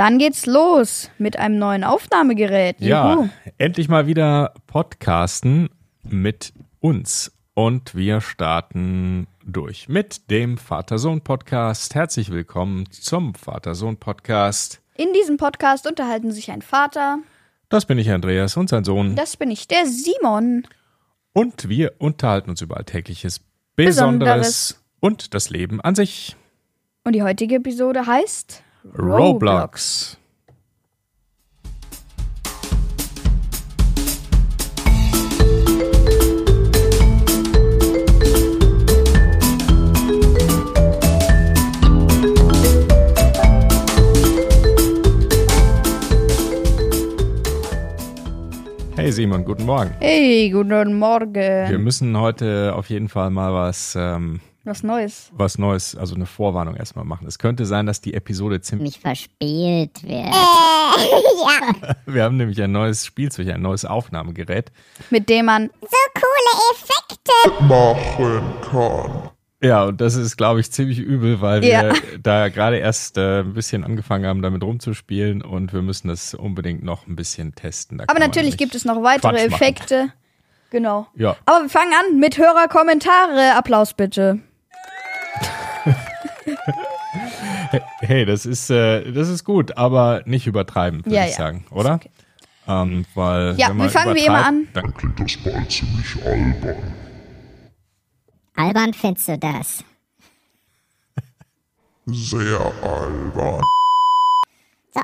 Dann geht's los mit einem neuen Aufnahmegerät. Ja, Juhu. endlich mal wieder Podcasten mit uns. Und wir starten durch mit dem Vater-Sohn-Podcast. Herzlich willkommen zum Vater-Sohn-Podcast. In diesem Podcast unterhalten sich ein Vater, Das bin ich, Andreas, und sein Sohn. das bin ich, der Simon. Und wir unterhalten uns über alltägliches Besonderes, Besonderes. und das Leben an sich. Und die heutige Episode heißt Roblox. Hey Simon, guten Morgen. Hey, guten Morgen. Wir müssen heute auf jeden Fall mal was, ähm, Was Neues. was Neues, also eine Vorwarnung erstmal machen. Es könnte sein, dass die Episode ziemlich. verspielt wird. Wir haben nämlich ein neues Spielzeug, ein neues Aufnahmegerät. Mit dem man So coole Effekte. machen kann. Ja, und das ist, glaube ich, ziemlich übel, weil wir Ja. da gerade erst äh, ein bisschen angefangen haben, damit rumzuspielen und wir müssen das unbedingt noch ein bisschen testen. Da Aber natürlich gibt es noch weitere Quatsch machen. Effekte. Genau. Ja, Aber wir fangen an mit Hörerkommentare. Applaus bitte. hey, das ist, äh, das ist gut, aber nicht übertreiben, würde Ja, ich ja. sagen, oder? okay. Ähm, weil Ja, wenn man wir fangen wie immer an. Dann, Klingt das bald ziemlich albern. Albern findest du das? Sehr albern. So,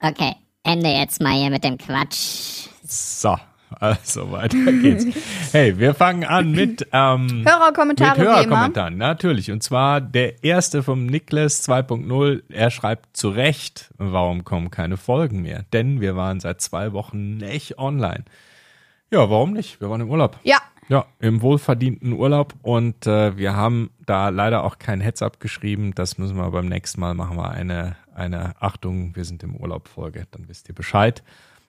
okay. Ende jetzt mal hier mit dem Quatsch. so, also weiter geht's. hey, wir fangen an mit ähm, Hörerkommentare Mit wie immer. Hörerkommentaren, natürlich. Und zwar der erste vom Niklas 2.0. Er schreibt zu Recht, warum kommen keine Folgen mehr? Denn wir waren seit zwei Wochen nicht online. Ja, warum nicht? Wir waren im Urlaub. Ja, Ja, im wohlverdienten Urlaub und äh, wir haben da leider auch kein Heads-up geschrieben. Das müssen wir beim nächsten Mal machen wir eine, eine Achtung, wir sind im Urlaub Folge, dann wisst ihr Bescheid.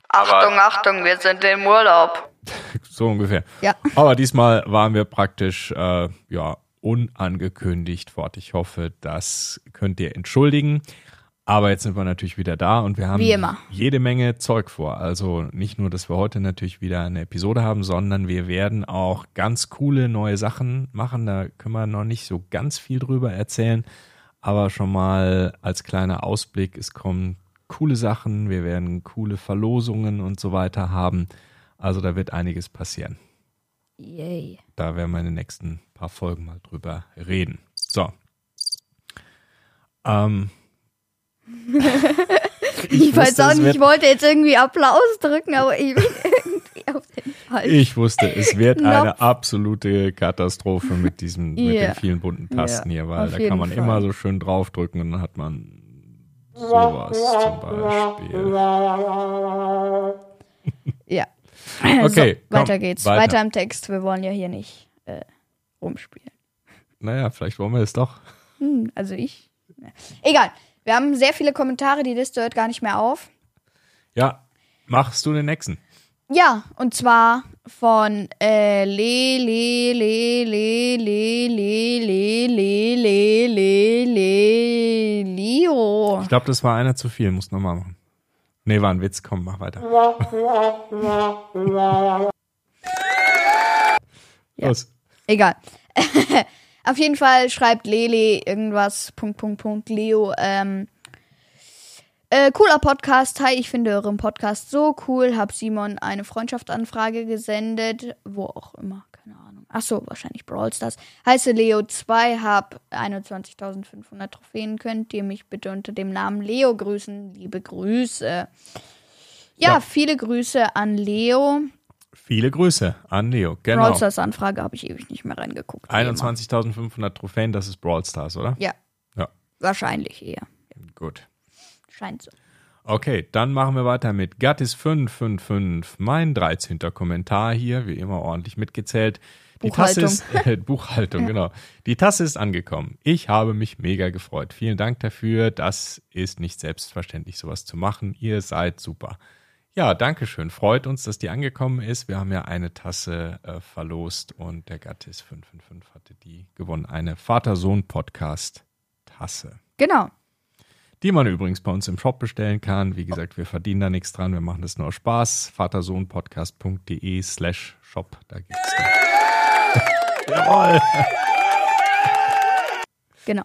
Achtung, Achtung, wir sind im Urlaub. So ungefähr. Ja. Aber diesmal waren wir praktisch äh, ja unangekündigt fort. Ich hoffe, das könnt ihr entschuldigen. Aber jetzt sind wir natürlich wieder da und wir haben Wie immer. jede Menge Zeug vor. Also nicht nur, dass wir heute natürlich wieder eine Episode haben, sondern wir werden auch ganz coole neue Sachen machen. Da können wir noch nicht so ganz viel drüber erzählen. Aber schon mal als kleiner Ausblick, es kommen coole Sachen, wir werden coole Verlosungen und so weiter haben. Also da wird einiges passieren. Yay. Da werden wir in den nächsten paar Folgen mal drüber reden. So. Ähm. Ich, weiß wusste, auch nicht, ich wollte jetzt irgendwie Applaus drücken, aber ich bin irgendwie auf den Fall. Ich wusste, es wird Knopf. eine absolute Katastrophe mit diesem, mit Ja. den vielen bunten Tasten Ja, hier, weil da kann man Fall. immer so schön draufdrücken und dann hat man sowas zum Beispiel. Ja. Okay, so, komm, weiter geht's. weiter. Weiter. im Text. Wir wollen ja hier nicht äh, rumspielen. Naja, vielleicht wollen wir es doch. Hm, also ich. Ja. Egal. Wir haben sehr viele Kommentare, die Liste hört gar nicht mehr auf. Ja, machst du den nächsten? Ja, und zwar von äh, Le, Le, Le, Le, Le, Le, Le, Le, Le, Le, Le, Leo. Ich glaube, das war einer zu viel, muss nochmal machen. Nee, war ein Witz, komm, mach weiter. Ja. Los. Egal. Auf jeden Fall schreibt Lele irgendwas, Punkt, Punkt, Punkt, Leo, ähm, äh, cooler Podcast. Hi, ich finde euren Podcast so cool. Hab Simon eine Freundschaftsanfrage gesendet. Wo auch immer, keine Ahnung. Ach so, wahrscheinlich Brawl Stars. Heiße Leo 2, hab 21.500 Trophäen. Könnt ihr mich bitte unter dem Namen Leo grüßen? Liebe Grüße. Ja, Ja. viele Grüße an Leo. Viele Grüße an Leo. Genau. Brawl Stars Anfrage habe ich ewig nicht mehr reingeguckt. wie immer. 21.500 Trophäen, das ist Brawl Stars, oder? Ja, Ja, wahrscheinlich eher. gut. Scheint so. Okay, dann machen wir weiter mit Gattis555. Mein 13. Kommentar hier, wie immer ordentlich mitgezählt. Die Tasse ist, äh, Buchhaltung, genau. Die Tasse ist angekommen. Ich habe mich mega gefreut. Vielen Dank dafür. Das ist nicht selbstverständlich, sowas zu machen. Ihr seid super. Ja, danke schön. Freut uns, dass die angekommen ist. Wir haben ja eine Tasse äh, verlost und der Gattis 555 hatte die gewonnen. Eine Vater-Sohn-Podcast-Tasse. Genau. Die man übrigens bei uns im Shop bestellen kann. Wie gesagt, wir verdienen da nichts dran, wir machen das nur aus Spaß. vatersohnpodcast.de slash shop, da gibt's dann. Jawohl. Genau.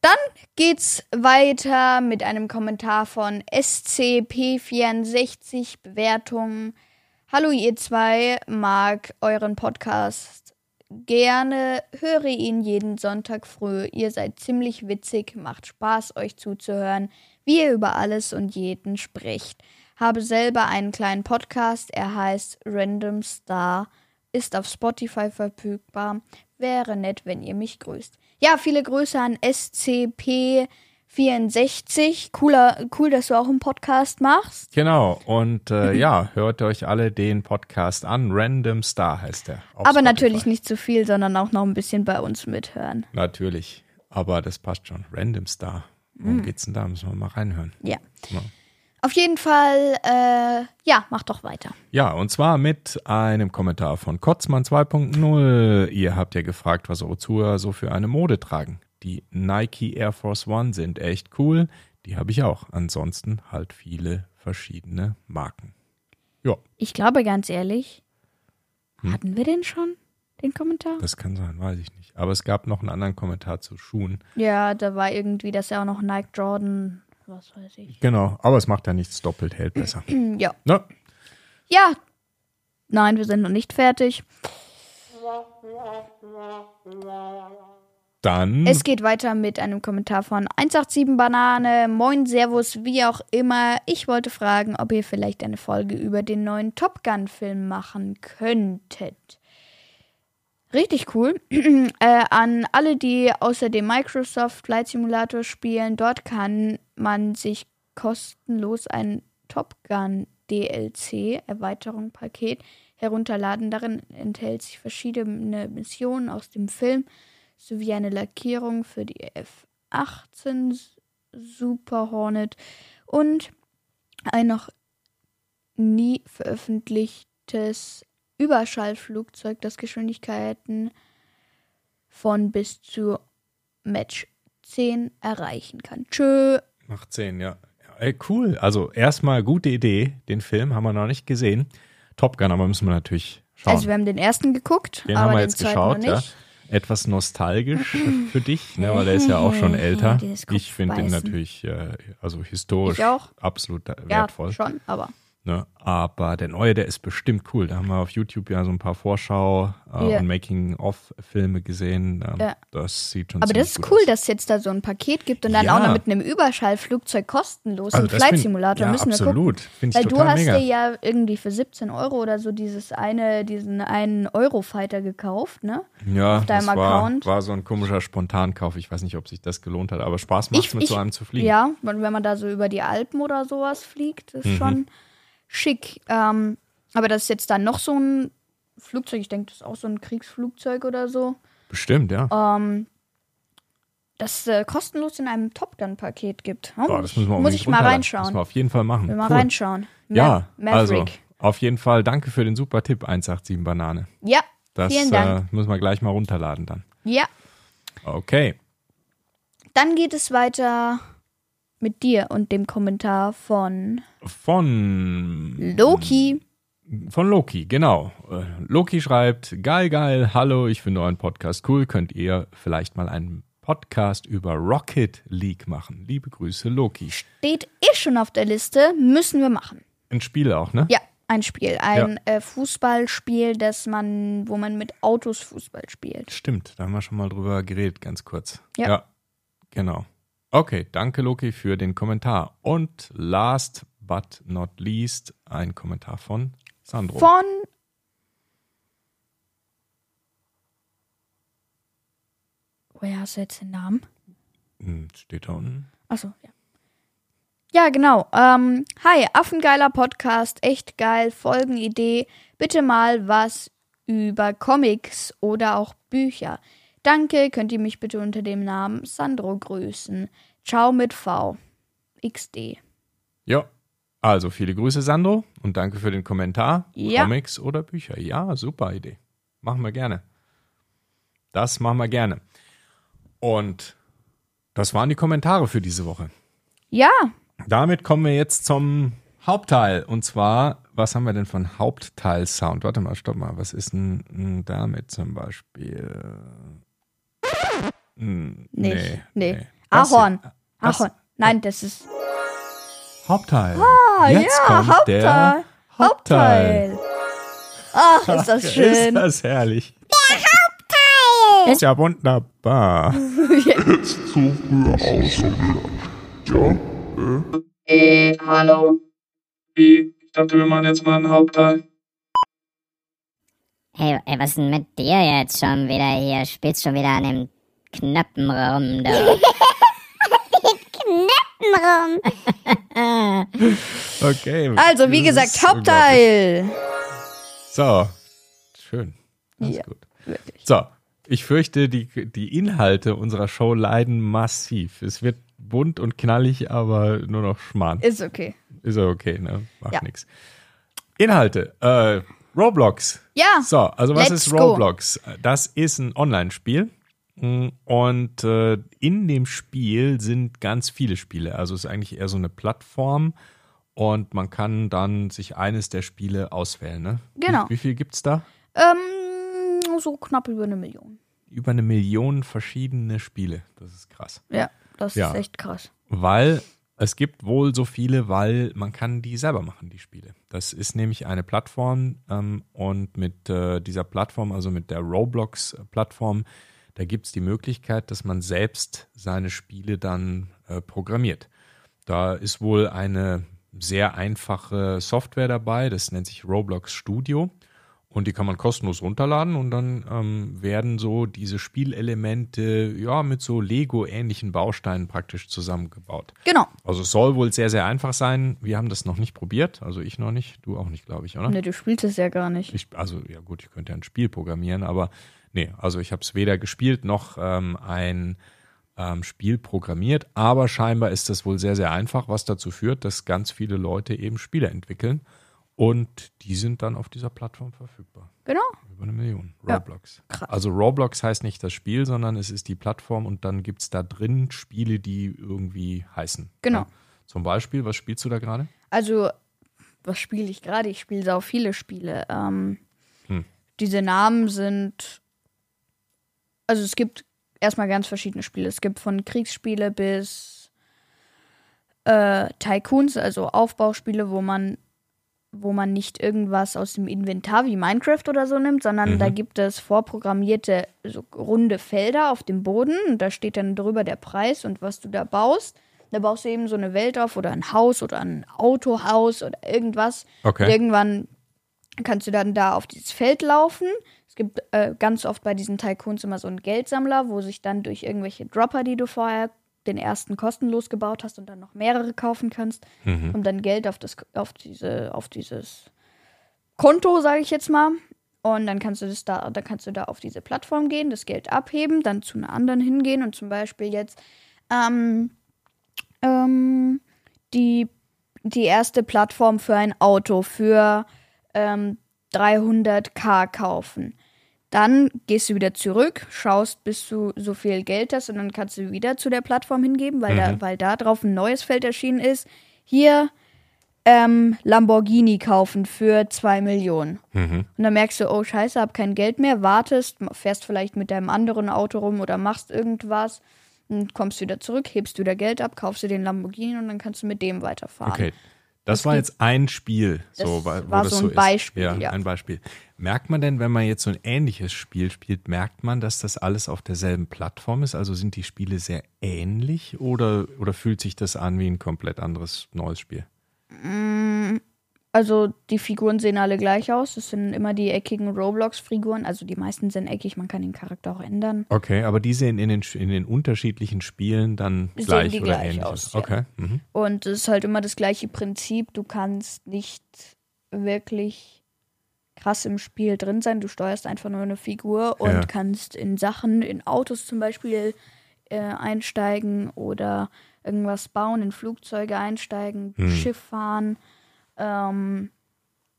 Dann geht's weiter mit einem Kommentar von SCP64 Bewertung. Hallo ihr zwei, mag euren Podcast gerne, höre ihn jeden Sonntag früh. Ihr seid ziemlich witzig, macht Spaß euch zuzuhören, wie ihr über alles und jeden spricht. Habe selber einen kleinen Podcast, er heißt Random Star, ist auf Spotify verfügbar. Wäre nett, wenn ihr mich grüßt. Ja, viele Grüße an SCP64. Cooler, cool, dass du auch einen Podcast machst. Genau, und äh, ja, hört euch alle den Podcast an. Random Star heißt der. auf Aber Spotify. natürlich nicht zu viel, sondern auch noch ein bisschen bei uns mithören. Natürlich, aber das passt schon. Random Star. Worum Hm. geht's denn da? Müssen wir mal reinhören. Ja. Ja. Auf jeden Fall, äh, ja, mach doch weiter. Ja, und zwar mit einem Kommentar von Kotzmann 2.0. Ihr habt ja gefragt, was eure Zuhörer so für eine Mode tragen. Die Nike Air Force One sind echt cool. Die habe ich auch. Ansonsten halt viele verschiedene Marken. Ja, Ich glaube ganz ehrlich, Hm. hatten wir den schon, den Kommentar? das kann sein, weiß ich nicht. Aber es gab noch einen anderen Kommentar zu Schuhen. Ja, da war irgendwie, dass er auch noch Nike Jordan, was weiß ich. Genau, aber es macht ja nichts doppelt, hält besser. Ja. Ne? Ja. Nein, wir sind noch nicht fertig. Dann Es geht weiter mit einem Kommentar von 187 Banane. Moin, Servus, wie auch immer. Ich wollte fragen, ob ihr vielleicht eine Folge über den neuen Top Gun-Film machen könntet. Richtig cool. äh, an alle, die außerdem Microsoft Flight Simulator spielen, dort kann man sich kostenlos ein Top Gun DLC Erweiterung Paket herunterladen. Darin enthält sich verschiedene Missionen aus dem Film sowie eine Lackierung für die F-18 Super Hornet und ein noch nie veröffentlichtes Überschallflugzeug, das Geschwindigkeiten von bis zu Match 10 erreichen kann. Tschö. Macht 10, ja. Ey, cool. Also erstmal gute Idee. Den Film haben wir noch nicht gesehen. Top Gun, aber müssen wir natürlich schauen. Also wir haben den ersten geguckt, den aber haben wir den jetzt zweiten geschaut, noch ja. Etwas nostalgisch für dich, ne, weil der ist ja auch schon älter. Ich finde Kopfbeißen. natürlich, äh, also historisch absolut Ja, wertvoll. schon, aber Ne? Aber der neue, der ist bestimmt cool. Da haben wir auf YouTube ja so ein paar Vorschau äh, Ja. und Making-of-Filme gesehen. Ähm, Ja. Das sieht schon aber das ist cool, aus. dass es jetzt da so ein Paket gibt und dann Ja. auch noch mit einem Überschallflugzeug kostenlos Also im Flight find- Simulator ja, müssen wir gucken. absolut. Finde ich Weil du total hast mega. dir ja irgendwie für 17 Euro oder so dieses eine, diesen einen Eurofighter gekauft, ne? Ja, auf deinem das war, Account. war so ein komischer Spontankauf. Ich weiß nicht, ob sich das gelohnt hat, aber Spaß macht Ich- mit ich- so einem zu fliegen. Ja, wenn wenn man da so über die Alpen oder sowas fliegt, ist Mhm. schon schick. Ähm, aber das ist jetzt dann noch so ein Flugzeug, ich denke, das ist auch so ein Kriegsflugzeug oder so, Bestimmt, ja. ähm, das äh, kostenlos in einem Top Gun-Paket gibt. Oh, Boah, das müssen wir muss ich mal reinschauen. Müssen wir auf jeden Fall machen. Will mal Cool. reinschauen. Ma Ja, also Maverick. auf jeden Fall danke für den super Tipp 187 Banane. ja, Das vielen Dank. Äh, müssen wir gleich mal runterladen dann. Ja, Okay. dann geht es weiter mit dir und dem Kommentar von Von Loki. Von Loki, genau. Äh, Loki schreibt, geil, geil, hallo, ich finde euren Podcast cool. Könnt ihr vielleicht mal einen Podcast über Rocket League machen? Liebe Grüße, Loki. Steht eh schon auf der Liste, müssen wir machen. Ein Spiel auch, ne? Ja, ein Spiel. Ein äh, Fußballspiel, das man, wo man mit Autos Fußball spielt. Stimmt, da haben wir schon mal drüber geredet, ganz kurz. Ja. genau. Okay, danke Loki für den Kommentar. Und last but not least ein Kommentar von Sandro. Von. Woher hast du jetzt den Namen? Hm, Steht da unten. Achso, ja. Ja, genau. Ähm, hi, Affengeiler Podcast, echt geil, Folgenidee. Bitte mal was über Comics oder auch Bücher. Danke, könnt ihr mich bitte unter dem Namen Sandro grüßen. Ciao mit V. XD. Ja. Also viele Grüße, Sandro, und danke für den Kommentar. Ja. Comics oder Bücher. Ja, super Idee. Machen wir gerne. Das machen wir gerne. Und das waren die Kommentare für diese Woche. Ja, Damit kommen wir jetzt zum Hauptteil. Und zwar, was haben wir denn von Hauptteil-Sound? Warte mal, stopp mal. Was ist denn denn damit zum Beispiel? Hm, nicht. Nee. nee. Das Ahorn. das- Ahorn. Nein, das ist. Hauptteil. Ah, Jetzt ja, kommt Hauptteil. der Hauptteil. Ach, ist das Ist schön. das herrlich. Der Hauptteil. Ist ja wunderbar. Jetzt zu früh ausprobiert. Ja, Äh, hallo. Wie? Ich dachte, wir machen jetzt mal einen Hauptteil. Hey, ey, was ist denn mit dir jetzt schon wieder hier? Spielst schon wieder an den Knöpfen rum, du. Okay. Also, wie gesagt. Hauptteil. So. Schön. Ist Ja, gut. Wirklich. So. Ich fürchte, die, die Inhalte unserer Show leiden massiv. Es wird bunt und knallig, aber nur noch Schmarrn. Ist okay. Ist okay, ne? Macht Ja. nix. Inhalte. Äh, Roblox. Ja. So, also was Let's ist go. Roblox? Das ist ein Online-Spiel. Und äh, in dem Spiel sind ganz viele Spiele. Also es ist eigentlich eher so eine Plattform und man kann dann sich eines der Spiele auswählen. Ne? Genau. Wie, wie viel gibt es da? Ähm, so knapp über eine Million. Über eine Million verschiedene Spiele. Das ist krass. Ja, das Ja. ist echt krass. Weil es gibt wohl so viele, weil man kann die selber machen, die Spiele. Das ist nämlich eine Plattform ähm, und mit äh, dieser Plattform, also mit der Roblox-Plattform, da gibt es die Möglichkeit, dass man selbst seine Spiele dann äh, programmiert. Da ist wohl eine sehr einfache Software dabei, das nennt sich Roblox Studio. Und die kann man kostenlos runterladen und dann ähm, werden so diese Spielelemente ja mit so Lego-ähnlichen Bausteinen praktisch zusammengebaut. Genau. Also es soll wohl sehr, sehr einfach sein. Wir haben das noch nicht probiert, also ich noch nicht, du auch nicht, glaube ich, oder? Ne, du spielst es ja gar nicht. Ich, also ja gut, ich könnte ja ein Spiel programmieren, aber nee, also ich habe es weder gespielt noch ähm, ein ähm, Spiel programmiert, aber scheinbar ist das wohl sehr, sehr einfach, was dazu führt, dass ganz viele Leute eben Spiele entwickeln und die sind dann auf dieser Plattform verfügbar. Genau. Über eine Million. Ja, Roblox. krass. Also Roblox heißt nicht das Spiel, sondern es ist die Plattform und dann gibt es da drin Spiele, die irgendwie heißen. Genau. Ja. Zum Beispiel, was spielst du da gerade? Also, was spiele ich gerade? Ich spiele sau viele Spiele. Ähm, Hm. Diese Namen sind. Also, es gibt erstmal ganz verschiedene Spiele. Es gibt von Kriegsspiele bis äh, Tycoons, also Aufbauspiele, wo man wo man nicht irgendwas aus dem Inventar wie Minecraft oder so nimmt, sondern Mhm. da gibt es vorprogrammierte so runde Felder auf dem Boden und da steht dann drüber der Preis und was du da baust. Da baust du eben so eine Welt auf oder ein Haus oder ein Autohaus oder irgendwas. Okay. Und irgendwann kannst du dann da auf dieses Feld laufen. Es gibt äh, ganz oft bei diesen Tycoons immer so einen Geldsammler, wo sich dann durch irgendwelche Dropper, die du vorher den ersten kostenlos gebaut hast und dann noch mehrere kaufen kannst, Mhm. kommt dann Geld auf das auf diese auf dieses Konto, sage ich jetzt mal. Und dann kannst du das da, dann kannst du da auf diese Plattform gehen, das Geld abheben, dann zu einer anderen hingehen und zum Beispiel jetzt ähm, ähm, die, die erste Plattform für ein Auto für ähm, 300k kaufen. Dann gehst du wieder zurück, schaust, bis du so viel Geld hast und dann kannst du wieder zu der Plattform hingeben, weil, da, weil da drauf ein neues Feld erschienen ist. Hier ähm, Lamborghini kaufen für 2 Millionen. Mhm. Und dann merkst du, oh scheiße, hab kein Geld mehr, wartest, fährst vielleicht mit deinem anderen Auto rum oder machst irgendwas und kommst wieder zurück, hebst wieder Geld ab, kaufst dir den Lamborghini und dann kannst du mit dem weiterfahren. Okay. Das, Das war jetzt ein Spiel, so, Das wo war das so so ein ist. Beispiel, Ja, ja. ein Beispiel. Merkt man denn, wenn man jetzt so ein ähnliches Spiel spielt, merkt man, dass das alles auf derselben Plattform ist? Also sind die Spiele sehr ähnlich oder, oder fühlt sich das an wie ein komplett anderes neues Spiel? Also die Figuren sehen alle gleich aus. Das sind immer die eckigen Roblox-Figuren. Also die meisten sind eckig, man kann den Charakter auch ändern. Okay, aber die sehen in den, in den unterschiedlichen Spielen dann Sehen gleich oder gleich ähnlich aus, aus. ja. Okay. Mhm. Und es ist halt immer das gleiche Prinzip. Du kannst nicht wirklich krass im Spiel drin sein. Du steuerst einfach nur eine Figur und Ja. kannst in Sachen, in Autos zum Beispiel äh, einsteigen oder irgendwas bauen, in Flugzeuge einsteigen, Hm. Schiff fahren ähm,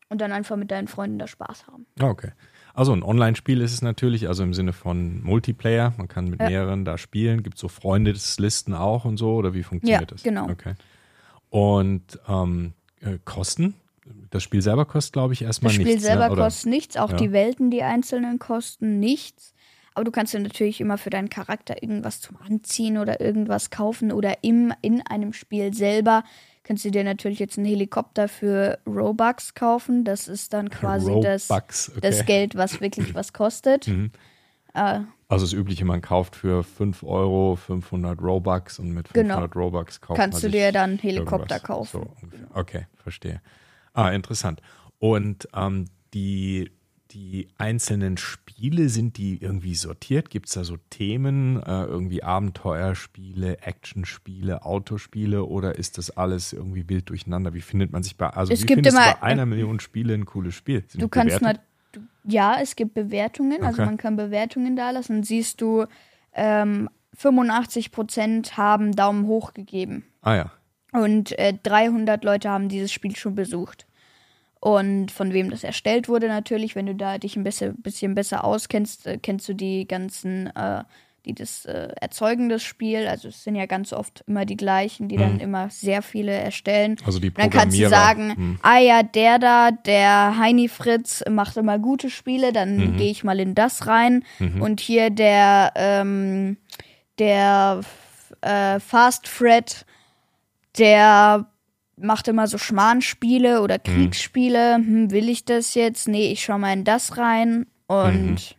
und dann einfach mit deinen Freunden da Spaß haben. Okay. Also ein Online-Spiel ist es natürlich, also im Sinne von Multiplayer. Man kann mit Ja. mehreren da spielen. Gibt es so Freundeslisten auch und so? Oder wie funktioniert Ja, das? genau. Okay. Und ähm, äh, Kosten? Das Spiel selber kostet, glaube ich, erstmal Das Spiel nichts. selber ne? Kostet nichts, auch Ja. die Welten, die einzelnen kosten nichts. Aber du kannst dir natürlich immer für deinen Charakter irgendwas zum Anziehen oder irgendwas kaufen oder im, in einem Spiel selber kannst du dir natürlich jetzt einen Helikopter für Robux kaufen. Das ist dann quasi das, okay. das Geld, was wirklich was kostet. Mhm. Äh, Also das Übliche, man kauft für 5 Euro 500 Robux und mit Genau. 500 Robux kauft Kannst man du dir dann einen Helikopter irgendwas. kaufen. So. Okay, verstehe. Ah, interessant. Und ähm, die, die einzelnen Spiele, sind die irgendwie sortiert? Gibt es da so Themen, äh, irgendwie Abenteuerspiele, Actionspiele, Autospiele oder ist das alles irgendwie wild durcheinander? Wie findet man sich bei, also Es wie gibt findest immer- bei einer Million Spiele ein cooles Spiel? Sind Du kannst du- ja, es gibt Bewertungen, also Okay. man kann Bewertungen da lassen. Und siehst du, ähm, 85% haben Daumen hoch gegeben. Ah ja. Und äh, 300 Leute haben dieses Spiel schon besucht. Und von wem das erstellt wurde, natürlich, wenn du da dich ein bisschen, bisschen besser auskennst, äh, kennst du die ganzen, äh, die das äh, erzeugen, das Spiel. Also es sind ja ganz oft immer die gleichen, die dann immer sehr viele erstellen. Also die Dann kannst du Programmierer. sagen, Hm. ah ja, der da, der Heini Fritz macht immer gute Spiele, dann Mhm. gehe ich mal in das rein. Und hier der, ähm, der äh, Fast Fred, der macht immer so Schmarnspiele oder Mhm. Kriegsspiele. Hm, will ich das jetzt? Nee, ich schau mal in das rein. Und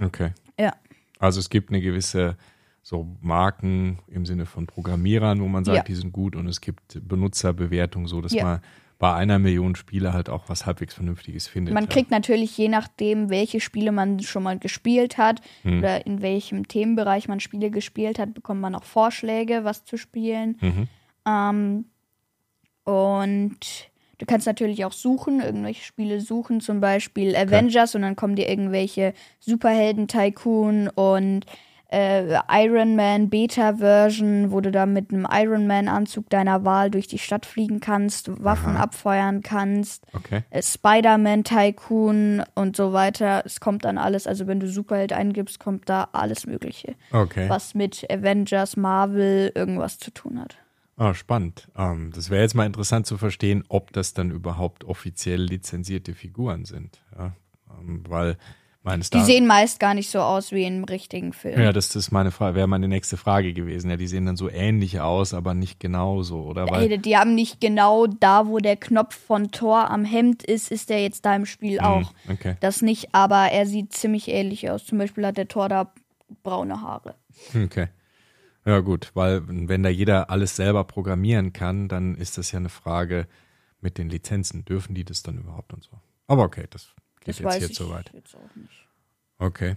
Okay. ja, Also es gibt eine gewisse so Marken im Sinne von Programmierern, wo man sagt, Ja. die sind gut und es gibt Benutzerbewertungen, so dass Ja. man bei einer Million Spiele halt auch was halbwegs Vernünftiges findet. man ja. kriegt natürlich je nachdem, welche Spiele man schon mal gespielt hat Hm. oder in welchem Themenbereich man Spiele gespielt hat, bekommt man auch Vorschläge, was zu spielen. Mhm. Ähm, und du kannst natürlich auch suchen, irgendwelche Spiele suchen, zum Beispiel Avengers und dann kommen dir irgendwelche Superhelden-Tycoon und äh, Iron Man Beta-Version, wo du da mit einem Iron Man-Anzug deiner Wahl durch die Stadt fliegen kannst, Waffen abfeuern kannst, Okay. äh, Spider-Man Tycoon und so weiter. Es kommt dann alles, also wenn du Superheld eingibst, kommt da alles Mögliche, Okay. was mit Avengers, Marvel irgendwas zu tun hat. Ah, spannend. Ähm, das wäre jetzt mal interessant zu verstehen, ob das dann überhaupt offiziell lizenzierte Figuren sind. Ja? Ähm, weil meines Die sehen meist gar nicht so aus wie im richtigen Film. Ja, das ist meine Frage, wäre meine nächste Frage gewesen. Ja, die sehen dann so ähnlich aus, aber nicht genauso, oder? Weil, Ey, die haben nicht genau da, wo der Knopf von Thor am Hemd ist, ist der jetzt da im Spiel auch. Hm, okay. Das nicht, aber er sieht ziemlich ähnlich aus. Zum Beispiel hat der Thor da braune Haare. Okay. Ja, gut, weil wenn da jeder alles selber programmieren kann, dann ist das ja eine Frage mit den Lizenzen. Dürfen die das dann überhaupt und so? Aber okay, das geht Das jetzt hier zu weit. jetzt auch nicht. Okay.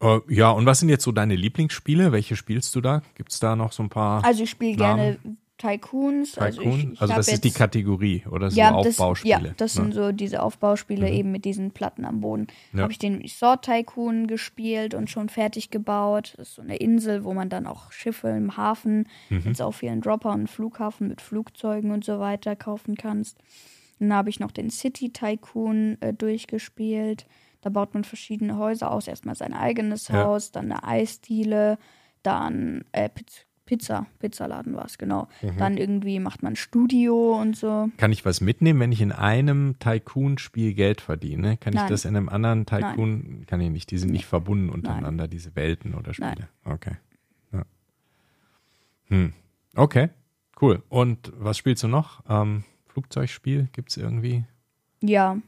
Äh, ja, und was sind jetzt so deine Lieblingsspiele? Welche spielst du da? Gibt es da noch so ein paar Also ich spiele gerne Tycoons. Tycoon? Also, ich, ich also das ist die Kategorie oder so ja, das, Aufbauspiele. ja, das ne? sind so diese Aufbauspiele eben mit diesen Platten am Boden. Ja. Habe ich den Resort Tycoon gespielt und schon fertig gebaut. Das ist so eine Insel, wo man dann auch Schiffe im Hafen, Mhm. jetzt auch einen Dropper und Flughafen mit Flugzeugen und so weiter kaufen kannst. Dann habe ich noch den City Tycoon äh, durchgespielt. Da baut man verschiedene Häuser aus. Erstmal sein eigenes Ja. Haus, dann eine Eisdiele, dann äh, Pizza, Pizzaladen war es, genau. Mhm. Dann irgendwie macht man Studio und so. Kann ich was mitnehmen, wenn ich in einem Tycoon-Spiel Geld verdiene? Kann ich Nein. das in einem anderen Tycoon? Kann ich nicht. Die sind nicht verbunden untereinander, diese Welten oder Nein. Spiele. Okay. Ja. Hm. Okay, cool. Und was spielst du noch? Ähm, Flugzeugspiel gibt es irgendwie? Ja,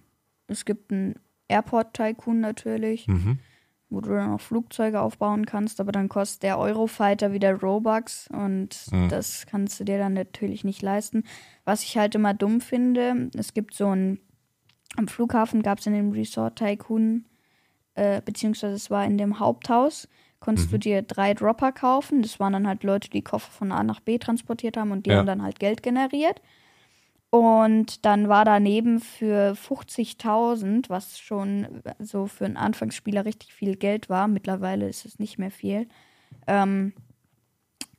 es gibt einen Airport Tycoon natürlich, Mhm. Wo du dann auch Flugzeuge aufbauen kannst, aber dann kostet der Eurofighter wieder Robux und Mhm. das kannst du dir dann natürlich nicht leisten. Was ich halt immer dumm finde, es gibt so ein, am Flughafen gab es in dem Resort Tycoon, äh, beziehungsweise es war in dem Haupthaus, konntest Mhm. du dir drei Dropper kaufen. Das waren dann halt Leute, die Koffer von A nach B transportiert haben und die Ja. haben dann halt Geld generiert. Und dann war daneben für 50.000, was schon so für einen Anfangsspieler richtig viel Geld war, mittlerweile ist es nicht mehr viel, ähm,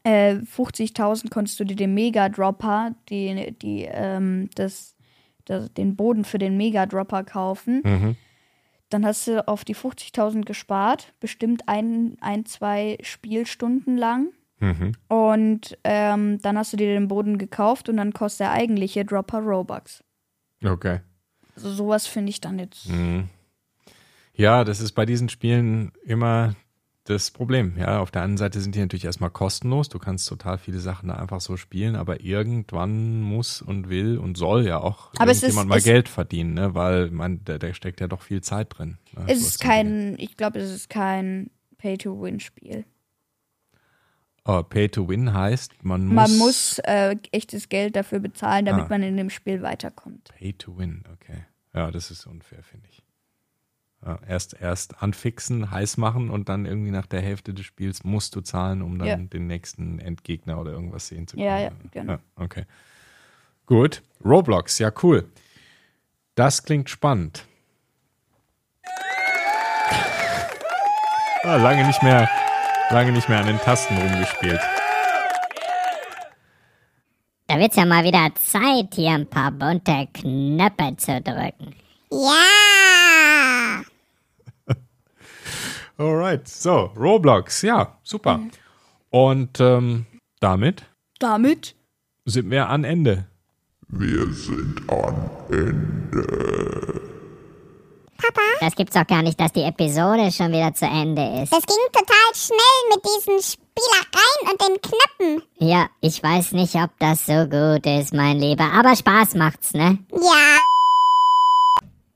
äh, 50.000 konntest du dir den Mega-Dropper, die, die, ähm, das, das, den Boden für den Mega-Dropper kaufen. Mhm. dann hast du auf die 50.000 gespart, bestimmt ein, ein, zwei Spielstunden lang. Mhm. Und ähm, dann hast du dir den Boden gekauft und dann kostet der eigentliche Dropper Robux. Okay. Also sowas finde ich dann jetzt. Mhm. Ja, das ist bei diesen Spielen immer das Problem. Ja, auf der einen Seite sind die natürlich erstmal kostenlos. Du kannst total viele Sachen da einfach so spielen, aber irgendwann muss und will und soll ja auch Aber irgendjemand ist- mal Geld verdienen, ne? weil man, da, da steckt ja doch viel Zeit drin. ne? Es So ist kein, ich glaube, es ist kein Pay-to-Win-Spiel. Oh, Pay to Win heißt, man muss. Man muss äh, echtes Geld dafür bezahlen, damit Ah. man in dem Spiel weiterkommt. Pay to Win, okay. Ja, das ist unfair, finde ich. Ja, erst, erst anfixen, heiß machen und dann irgendwie nach der Hälfte des Spiels musst du zahlen, um dann Ja. den nächsten Endgegner oder irgendwas sehen zu können. Ja, ja, genau. Ja, okay. Gut. Roblox, ja, cool. Das klingt spannend. Ah, lange nicht mehr, lange nicht mehr an den Tasten rumgespielt. Da wird's ja mal wieder Zeit, hier ein paar bunte Knöpfe zu drücken. Ja. Alright, so, Roblox, ja, super. Mhm. Und ähm, damit Damit? sind wir an Ende. Wir sind am Ende. Das gibt's doch gar nicht, dass die Episode schon wieder zu Ende ist. Das ging total schnell mit diesen Spielereien und den Knöpfen. Ja, ich weiß nicht, ob das so gut ist, mein Lieber, aber Spaß macht's, ne? Ja.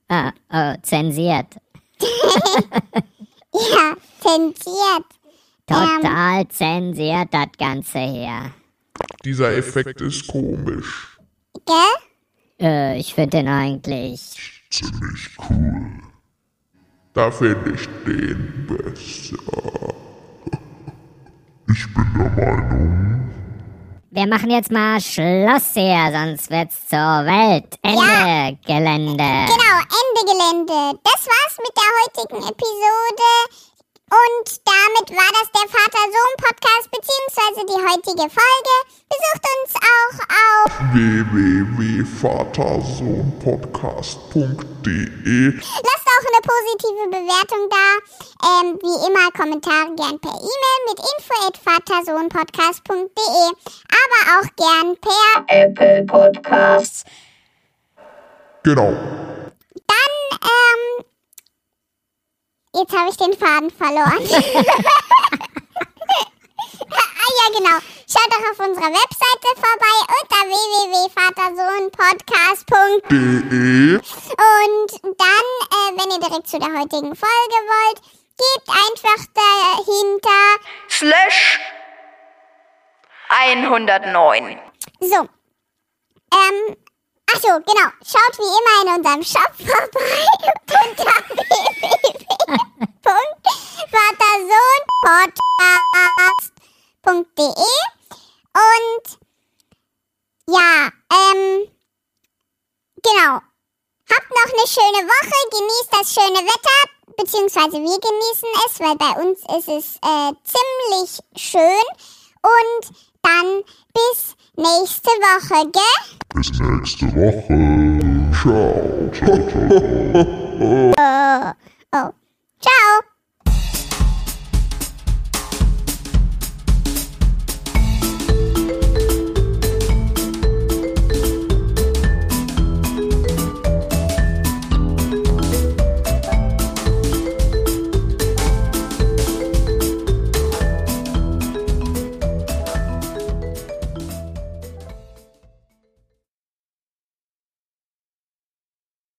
Ah, oh, zensiert. Ja, zensiert. Total zensiert das Ganze hier. Dieser Effekt ist komisch. Gell? Äh, ich finde den eigentlich. Ziemlich cool. Da finde ich den besser. Ich bin der Meinung, Wir machen jetzt mal Schluss hier, sonst wird's zur Welt. Ende Gelände. Genau, Ende Gelände. Das war's mit der heutigen Episode. Und damit war das der Vater-Sohn-Podcast, beziehungsweise die heutige Folge. Besucht uns auch auf www.vatersohnpodcast.de. Lasst auch eine positive Bewertung da. Ähm, wie immer Kommentare gern per E-Mail mit info@vatersohnpodcast.de, aber auch gern per Apple Podcasts. Genau. dann ähm, jetzt habe ich den Faden verloren. ah ja, genau. Schaut doch auf unserer Webseite vorbei unter www.vatersohnpodcast.de De. Und dann, äh, wenn ihr direkt zu der heutigen Folge wollt, gebt einfach dahinter. Slash 109. So. Ähm, ach so, genau. Schaut wie immer in unserem Shop vorbei unter www.vatersohnpodcast.de und ja, ähm, genau. Habt noch eine schöne Woche, genießt das schöne Wetter, beziehungsweise wir genießen es, weil bei uns ist es äh, ziemlich schön. Und dann bis nächste Woche, gell? Bis nächste Woche. Ciao. ciao, ciao. 哦加油